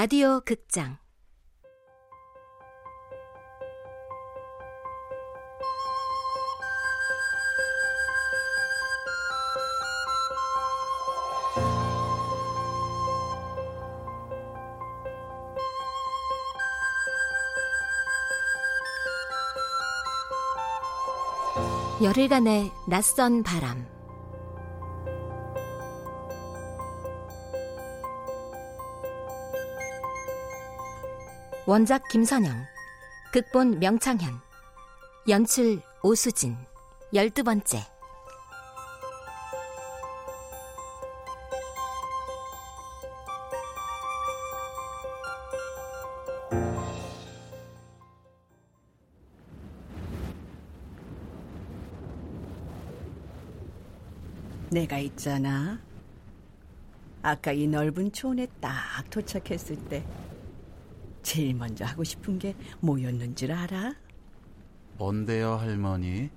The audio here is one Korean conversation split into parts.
라디오 극장. 열흘간의 낯선 바람 원작 김선영 극본 명창현 연출 오수진 열두 번째 내가 있잖아. 아까 이 넓은 초원에 딱 도착했을 때 제일 먼저 하고 싶은 게 뭐였는 줄 알아? 뭔데요, 할머니?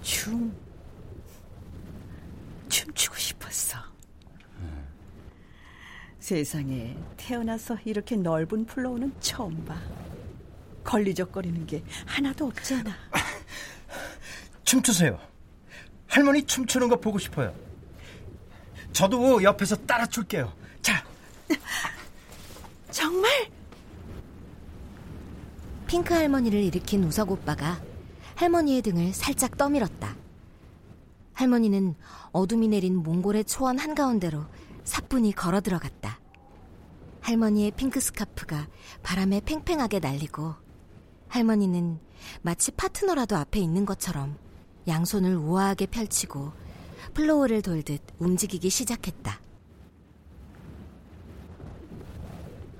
춤. 춤추고 싶었어. 음. 세상에 태어나서 이렇게 넓은 플로우는 처음 봐. 걸리적거리는 게 하나도 없잖아. 춤추세요. 할머니 춤추는 거 보고 싶어요. 저도 옆에서 따라 출게요. 자. 정말? 핑크 할머니를 일으킨 우석 오빠가 할머니의 등을 살짝 떠밀었다. 할머니는 어둠이 내린 몽골의 초원 한가운데로 사뿐히 걸어 들어갔다. 할머니의 핑크 스카프가 바람에 팽팽하게 날리고 할머니는 마치 파트너라도 앞에 있는 것처럼 양손을 우아하게 펼치고 플로어를 돌듯 움직이기 시작했다.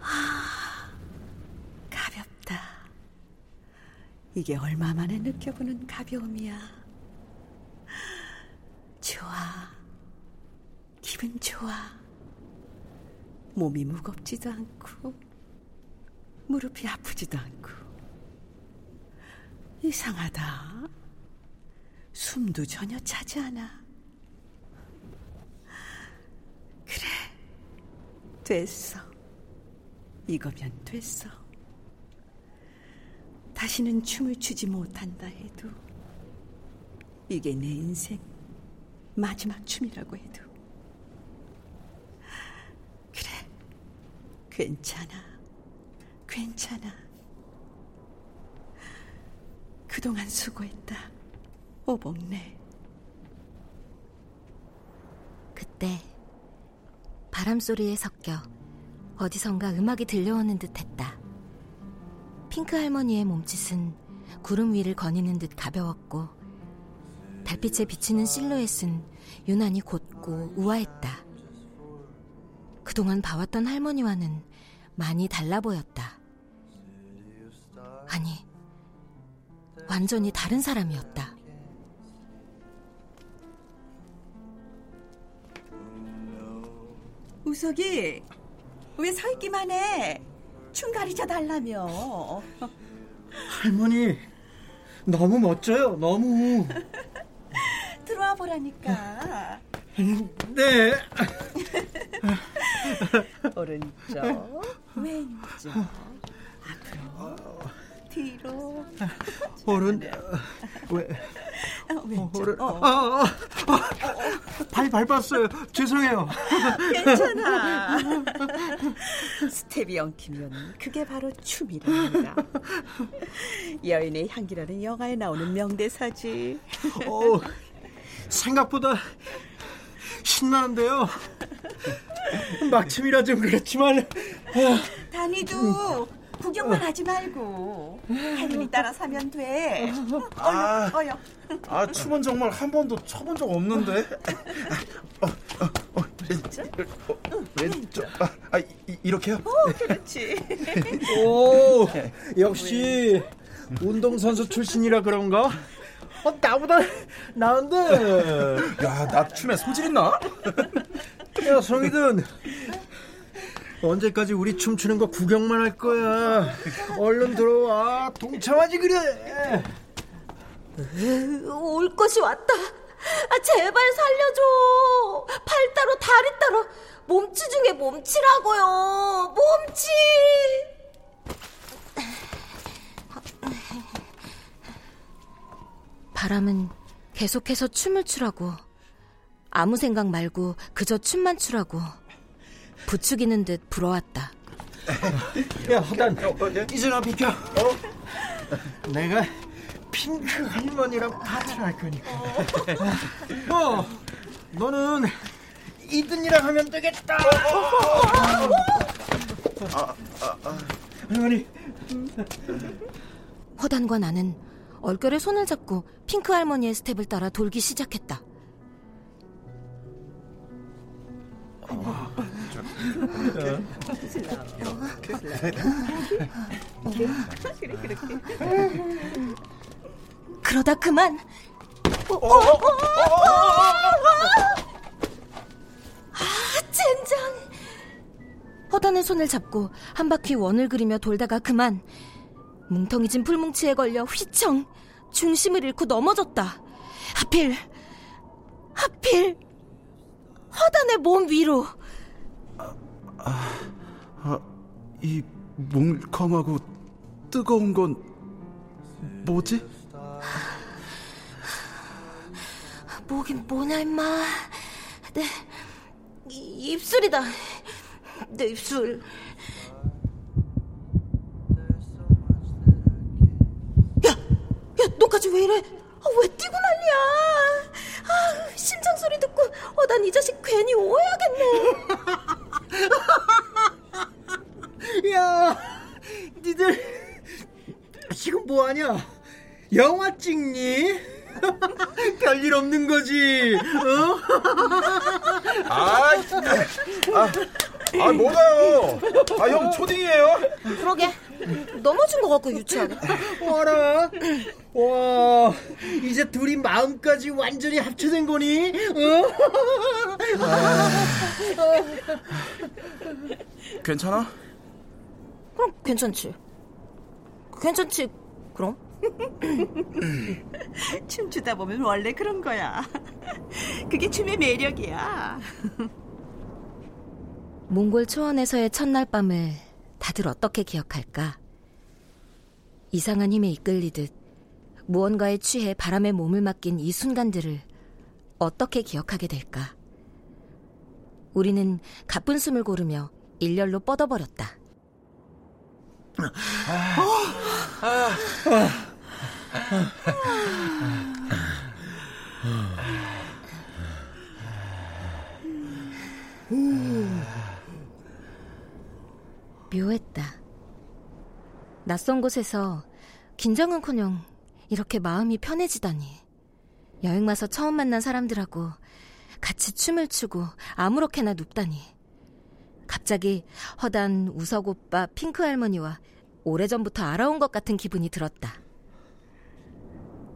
아, 가볍다. 이게 얼마 만에 느껴보는 가벼움이야. 좋아. 기분 좋아. 몸이 무겁지도 않고, 무릎이 아프지도 않고. 이상하다. 숨도 전혀 차지 않아. 그래, 됐어. 이거면 됐어. 다시는 춤을 추지 못한다 해도, 이게 내 인생 마지막 춤이라고 해도, 그래, 괜찮아, 괜찮아. 그동안 수고했다. 오복네. 그때 바람 소리에 섞여 어디선가 음악이 들려오는 듯했다. 핑크 할머니의 몸짓은 구름 위를 거니는 듯 가벼웠고 달빛에 비치는 실루엣은 유난히 곧고 우아했다. 그동안 봐왔던 할머니와는 많이 달라 보였다. 아니, 완전히 다른 사람이었다. 우석이 왜 서 있기만 해? 춤 가르쳐 달라며. 할머니 너무 멋져요. 너무. 들어와 보라니까. 네. 오른쪽, 왼쪽, 앞으로, 뒤로. 오른, 왜? 어, 왼쪽. 오른, 어. 아, 아, 아, 발 밟았어요. 죄송해요. 괜찮아. 스텝이 엉키면 그게 바로 춤이랍니다. 여인의 향기라는 영화에 나오는 명대사지. 어, 생각보다 신나는데요. 막춤이라 좀 그렇지만. 다니도 구경만 하지 말고 할머니 따라 사면 돼. 아, 어여. 아 춤은 정말 한 번도 춰본 적 없는데. 어, 어, 어, 왼쪽, 어, 왼쪽. 아, 아 이, 이렇게요? 오, 그렇지. 오, 역시 운동 선수 출신이라 그런가? 어, 나보다 나은데. 야, 나 춤에 소질 있나? 야, 성희든. 언제까지 우리 춤추는 거 구경만 할 거야. 얼른 들어와. 동참하지 그래. 올 것이 왔다. 아, 제발 살려줘. 팔 따로 다리 따로 몸치 중에 몸치라고요. 몸치. 바람은 계속해서 춤을 추라고 아무 생각 말고 그저 춤만 추라고 부추기는 듯 불어왔다. 야, 허단, 이제나 비켜. 어? 내가 핑크 할머니랑 파티를 할 거니까. 어, 너는 이든이랑 하면 되겠다. 할머니. 허단과 나는 얼결에 손을 잡고 핑크 할머니의 스텝을 따라 돌기 시작했다. 그러다 그만. 아, 젠장. 허단의 손을 잡고 한 바퀴 원을 그리며 돌다가 그만 뭉텅이진 풀뭉치에 걸려 휘청 중심을 잃고 넘어졌다. 하필 하필 허단의 몸 위로. 아, 아, 이 뭉컹하고 뜨거운 건 뭐지? 뭐긴 뭐냐 임마. 내 입술이다. 내 입술. 야, 야, 너까지 왜 이래? 아, 왜 뛰고 난리야? 아, 심장 소리 듣고, 어, 난 이 자식 괜히 오해하겠네. 야, 니들 지금 뭐 하냐? 영화 찍니? 별일 없는 거지. 어? 아, 아, 아 뭐가요? 아, 형 초딩이에요? 그러게. 넘어진 것 같고 유치하게. 와라. 와, 이제 둘이 마음까지 완전히 합쳐진 거니? 어? 괜찮아? 그럼 괜찮지. 괜찮지. 그럼. 춤추다 보면 원래 그런 거야. 그게 춤의 매력이야. 몽골 초원에서의 첫날 밤을 다들 어떻게 기억할까? 이상한 힘에 이끌리듯 무언가에 취해 바람에 몸을 맡긴 이 순간들을 어떻게 기억하게 될까? 우리는 가쁜 숨을 고르며 일렬로 뻗어버렸다. 묘했다. 낯선 곳에서 긴장은커녕 이렇게 마음이 편해지다니. 여행 와서 처음 만난 사람들하고 같이 춤을 추고 아무렇게나 눕다니. 갑자기 허단 우석 오빠 핑크 할머니와 오래전부터 알아온 것 같은 기분이 들었다.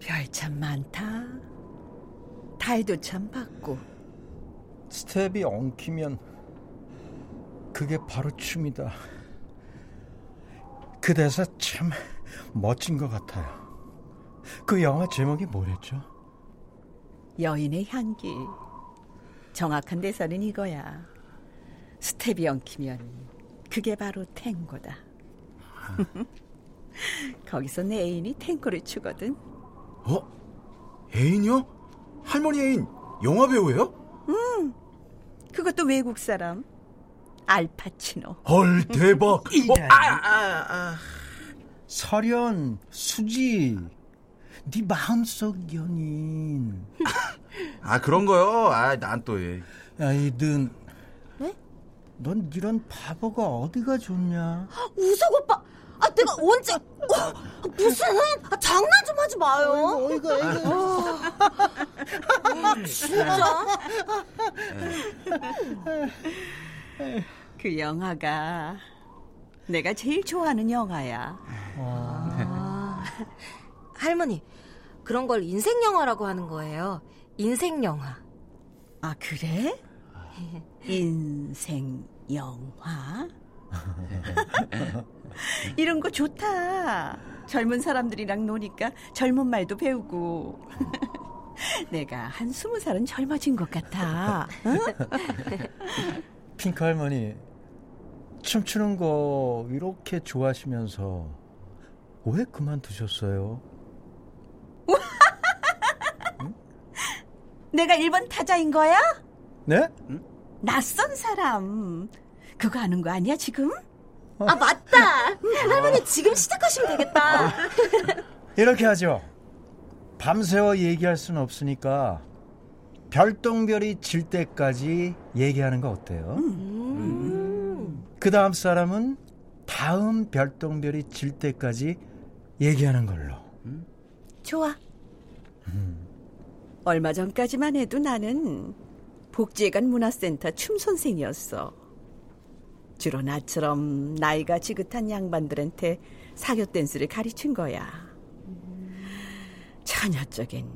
별 참 많다. 달도 참 밝고. 스텝이 엉키면 그게 바로 춤이다. 그 대사 참 멋진 것 같아요. 그 영화 제목이 뭐랬죠? 여인의 향기. 정확한 대사는 이거야. 스텝이 엉키면 그게 바로 탱고다. 거기서 내 애인이 탱고를 추거든. 어? 애인이요? 할머니 애인 영화 배우예요? 음, 그것도 외국 사람. 알파치노. 헐 대박. 어, 아, 아, 아. 설현, 수지, 네 마음속 연인. 아 그런 거요? 아 난 또 예. 야 이든. 왜? 넌 이런 바보가 어디가 좋냐? 우석 오빠! 아, 내가 언제, 어, 무슨, 아, 장난 좀 하지 마요. 어이구, 어이구. 아, 진짜? 그 영화가 내가 제일 좋아하는 영화야. 아, 할머니, 그런 걸 인생 영화라고 하는 거예요. 인생 영화. 아, 그래? 인생 영화? 이런 거 좋다. 젊은 사람들이랑 노니까 젊은 말도 배우고. 내가 한 스무 살은 젊어진 것 같아. 핑크 할머니, 춤추는 거 이렇게 좋아하시면서 왜 그만두셨어요? 내가 일본 타자인 거야? 네? 낯선 사람. 그거 아는 거 아니야, 지금? 아, 맞다. 할머니 지금 시작하시면 되겠다. 이렇게 하죠. 밤새워 얘기할 수는 없으니까 별똥별이 질 때까지 얘기하는 거 어때요? 그 다음 사람은 다음 별똥별이 질 때까지 얘기하는 걸로. 좋아. 얼마 전까지만 해도 나는 복지회관 문화센터 춤 선생이었어. 주로 나처럼 나이가 지긋한 양반들한테 사교 댄스를 가르친 거야. 처녀적인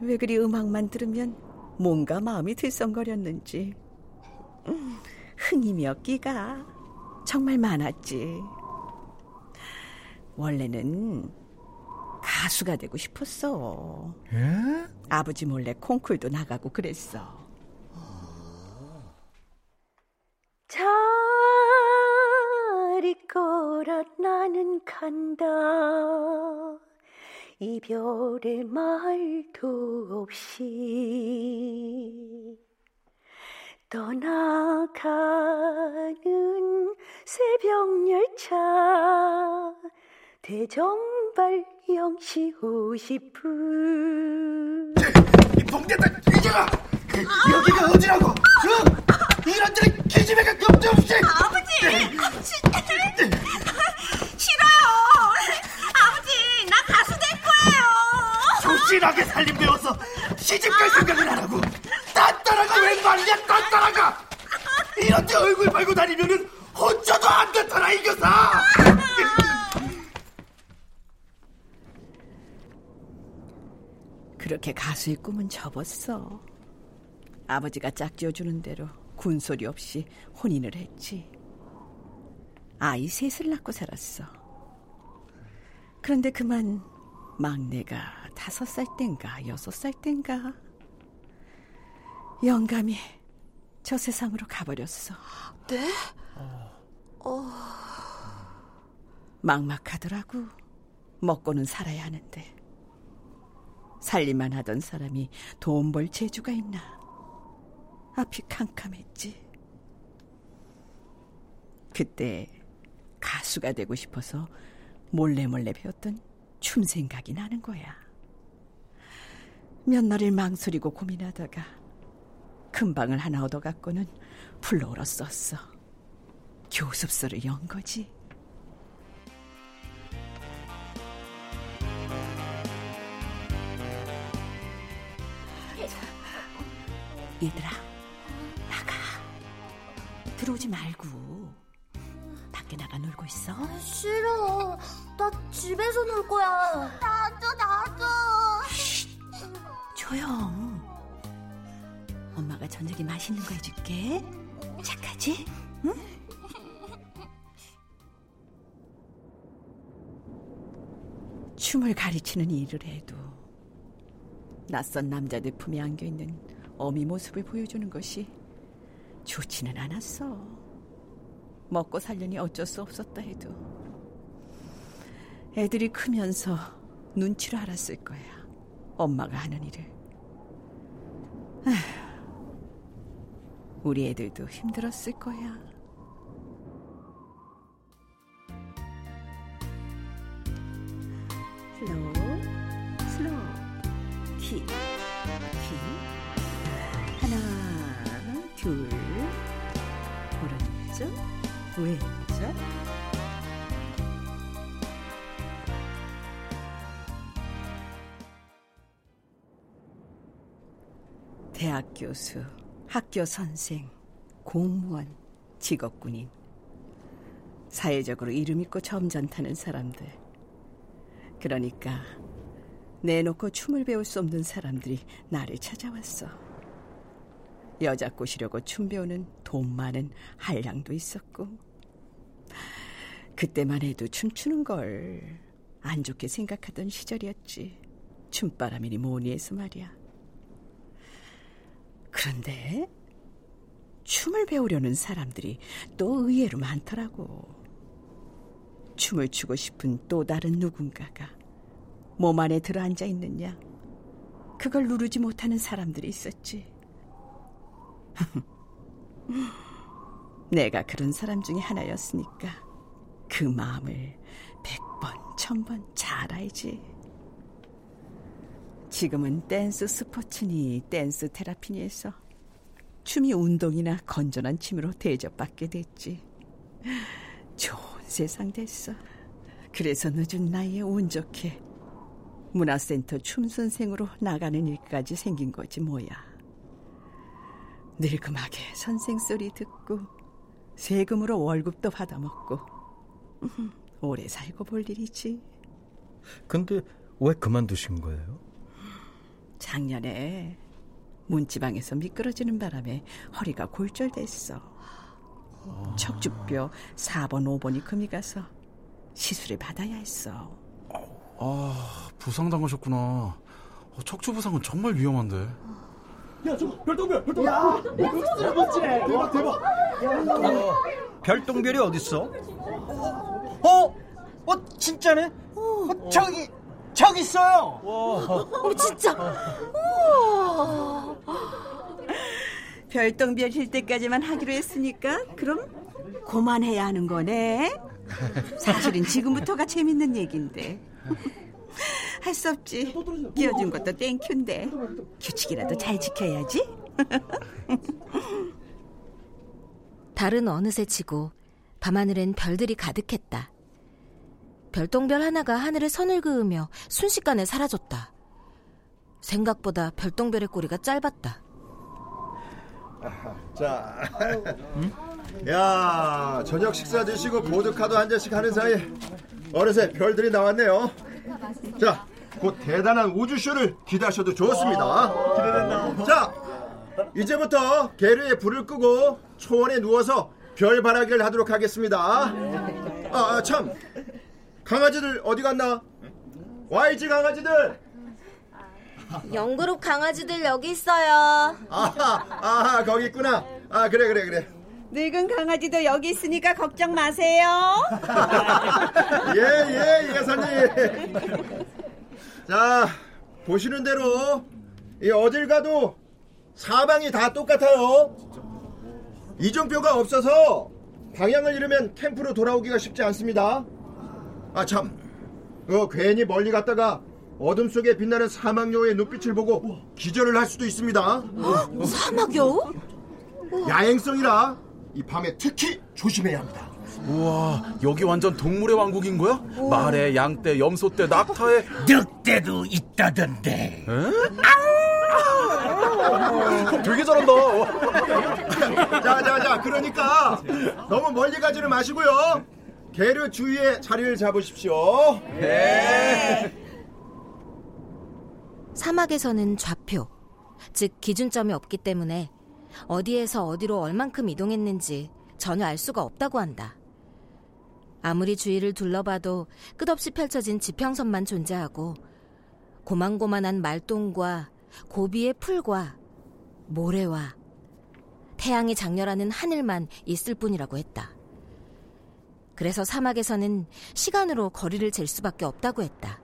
왜 그리 음악만 들으면 뭔가 마음이 들썩거렸는지 음, 흥이며 끼가 정말 많았지. 원래는 가수가 되고 싶었어. 예? 아버지 몰래 콩쿨도 나가고 그랬어. 잘 있거라 나는 간다 이별의 말도 없이 떠나가는 새벽 열차 대정발 0시 50분 이 봉대다 이제가 여기가 어디라고? 어? 이런 데는 기집애가 겁도 없이. 아버지! 싫어요! 조신하게 살림 배워서 시집갈 생각을 안 하고 딴따라가 왜 말이야 딴따라가 이런 데 얼굴 말고 다니면은 혼자도 안 됐더라 이거사 그렇게 가수의 꿈은 접었어. 아버지가 짝지어주는 대로 군소리 없이 혼인을 했지. 아이 셋을 낳고 살았어. 그런데 그만 막내가 다섯 살 땐가 여섯 살 땐가 영감이 저 세상으로 가버렸어. 네? 막막하더라고. 먹고는 살아야 하는데. 살림만 하던 사람이 돈 벌 재주가 있나. 앞이 캄캄했지. 그때 가수가 되고 싶어서 몰래 몰래 배웠던 춤 생각이 나는 거야. 몇 날을 망설이고 고민하다가 금방을 하나 얻어갖고는 불러오러 썼어. 교습소를 연 거지. 얘들아, 나가. 들어오지 말고. 밖에 나가 놀고 있어. 싫어. 나 집에서 놀 거야. 나도, 나도. 조용. 엄마가 저녁에 맛있는 거 해줄게. 착하지? 응? 춤을 가르치는 일을 해도 낯선 남자들 품에 안겨 있는 어미 모습을 보여주는 것이 좋지는 않았어. 먹고 살려니 어쩔 수 없었다 해도 애들이 크면서 눈치를 알았을 거야. 엄마가 하는 일을. 아휴, 우리 애들도 힘들었을 거야. 슬로우, 슬로우, 키, 키. 하나, 둘, 오른쪽, 왼쪽. 대학 교수, 학교 선생, 공무원, 직업군인. 사회적으로 이름 있고 점잖다는 사람들. 그러니까 내놓고 춤을 배울 수 없는 사람들이 나를 찾아왔어. 여자 꼬시려고 춤 배우는 돈 많은 한량도 있었고. 그때만 해도 춤추는 걸 안 좋게 생각하던 시절이었지. 춤바람이니 뭐니 해서 말이야. 그런데 춤을 배우려는 사람들이 또 의외로 많더라고. 춤을 추고 싶은 또 다른 누군가가 몸 안에 들어앉아 있느냐. 그걸 누르지 못하는 사람들이 있었지. 내가 그런 사람 중에 하나였으니까 그 마음을 백 번, 천번 잘 알지. 지금은 댄스 스포츠니 댄스 테라피니에서 춤이 운동이나 건전한 취미로 대접받게 됐지. 좋은 세상 됐어. 그래서 늦은 나이에 운 좋게 문화센터 춤선생으로 나가는 일까지 생긴 거지 뭐야. 늙음하게 선생 소리 듣고 세금으로 월급도 받아먹고 오래 살고 볼 일이지. 근데 왜 그만두신 거예요? 작년에 문지방에서 미끄러지는 바람에 허리가 골절됐어. 척추뼈 4번, 5번이 금이 가서 시술을 받아야 했어. 아, 부상당하셨구나. 어, 척추 부상은 정말 위험한데. 야, 저 별똥별, 별똥별. 야, 대박, 대박. 별똥별이 어딨어? 어? 어, 진짜네? 어, 저기, 저기 있어요! 어, 진짜. 우와. 별똥별 보일 때까지만 하기로 했으니까 그럼 그만해야 하는 거네. 사실은 지금부터가 재밌는 얘긴데. 할 수 없지. 끼워준 것도 thank you인데. 규칙이라도 잘 지켜야지. 달은 어느새 지고 밤하늘엔 별들이 가득했다. 별똥별 하나가 하늘에 선을 그으며 순식간에 사라졌다. 생각보다 별똥별의 꼬리가 짧았다. 자, 야 저녁 식사 드시고 보드카도 한 잔씩 하는 사이 어느새 별들이 나왔네요. 자, 곧 대단한 우주쇼를 기대하셔도 좋습니다. 기대된다. 자, 이제부터 계류에 불을 끄고 초원에 누워서 별 바라기를 하도록 하겠습니다. 아, 아, 참, 강아지들 어디 갔나? YG 강아지들. 영그룹 강아지들 여기 있어요. 아하, 아하, 거기 있구나. 아, 그래, 그래, 그래. 늙은 강아지도 여기 있으니까 걱정 마세요. 예, 예, 예사님. 자, 보시는 대로 이 어딜 가도 사방이 다 똑같아요. 이정표가 없어서 방향을 잃으면 캠프로 돌아오기가 쉽지 않습니다. 아 참, 어, 괜히 멀리 갔다가 어둠 속에 빛나는 사막여우의 눈빛을 보고 기절을 할 수도 있습니다. 사막여우? 야행성이라 이 밤에 특히 조심해야 합니다. 우와, 여기 완전 동물의 왕국인 거야? 말에, 양떼, 염소떼, 낙타에. 늑대도 있다던데. 되게 잘한다. 자, 자, 자, 그러니까 너무 멀리 가지는 마시고요. 계류 주위에 자리를 잡으십시오. 사막에서는 좌표, 즉 기준점이 없기 때문에 어디에서 어디로 얼만큼 이동했는지 전혀 알 수가 없다고 한다. 아무리 주위를 둘러봐도 끝없이 펼쳐진 지평선만 존재하고 고만고만한 말똥과 고비의 풀과 모래와 태양이 장렬하는 하늘만 있을 뿐이라고 했다. 그래서 사막에서는 시간으로 거리를 잴 수밖에 없다고 했다.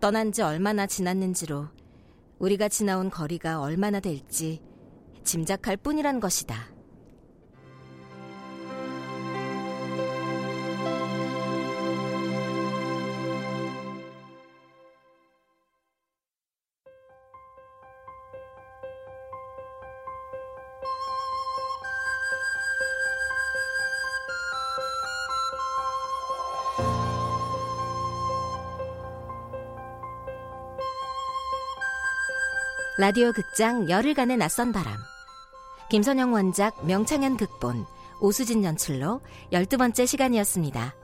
떠난 지 얼마나 지났는지로 우리가 지나온 거리가 얼마나 될지 짐작할 뿐이란 것이다. 라디오 극장 열흘간의 낯선 바람. 김선영 원작 명창현 극본 오수진 연출로 열두 번째 시간이었습니다.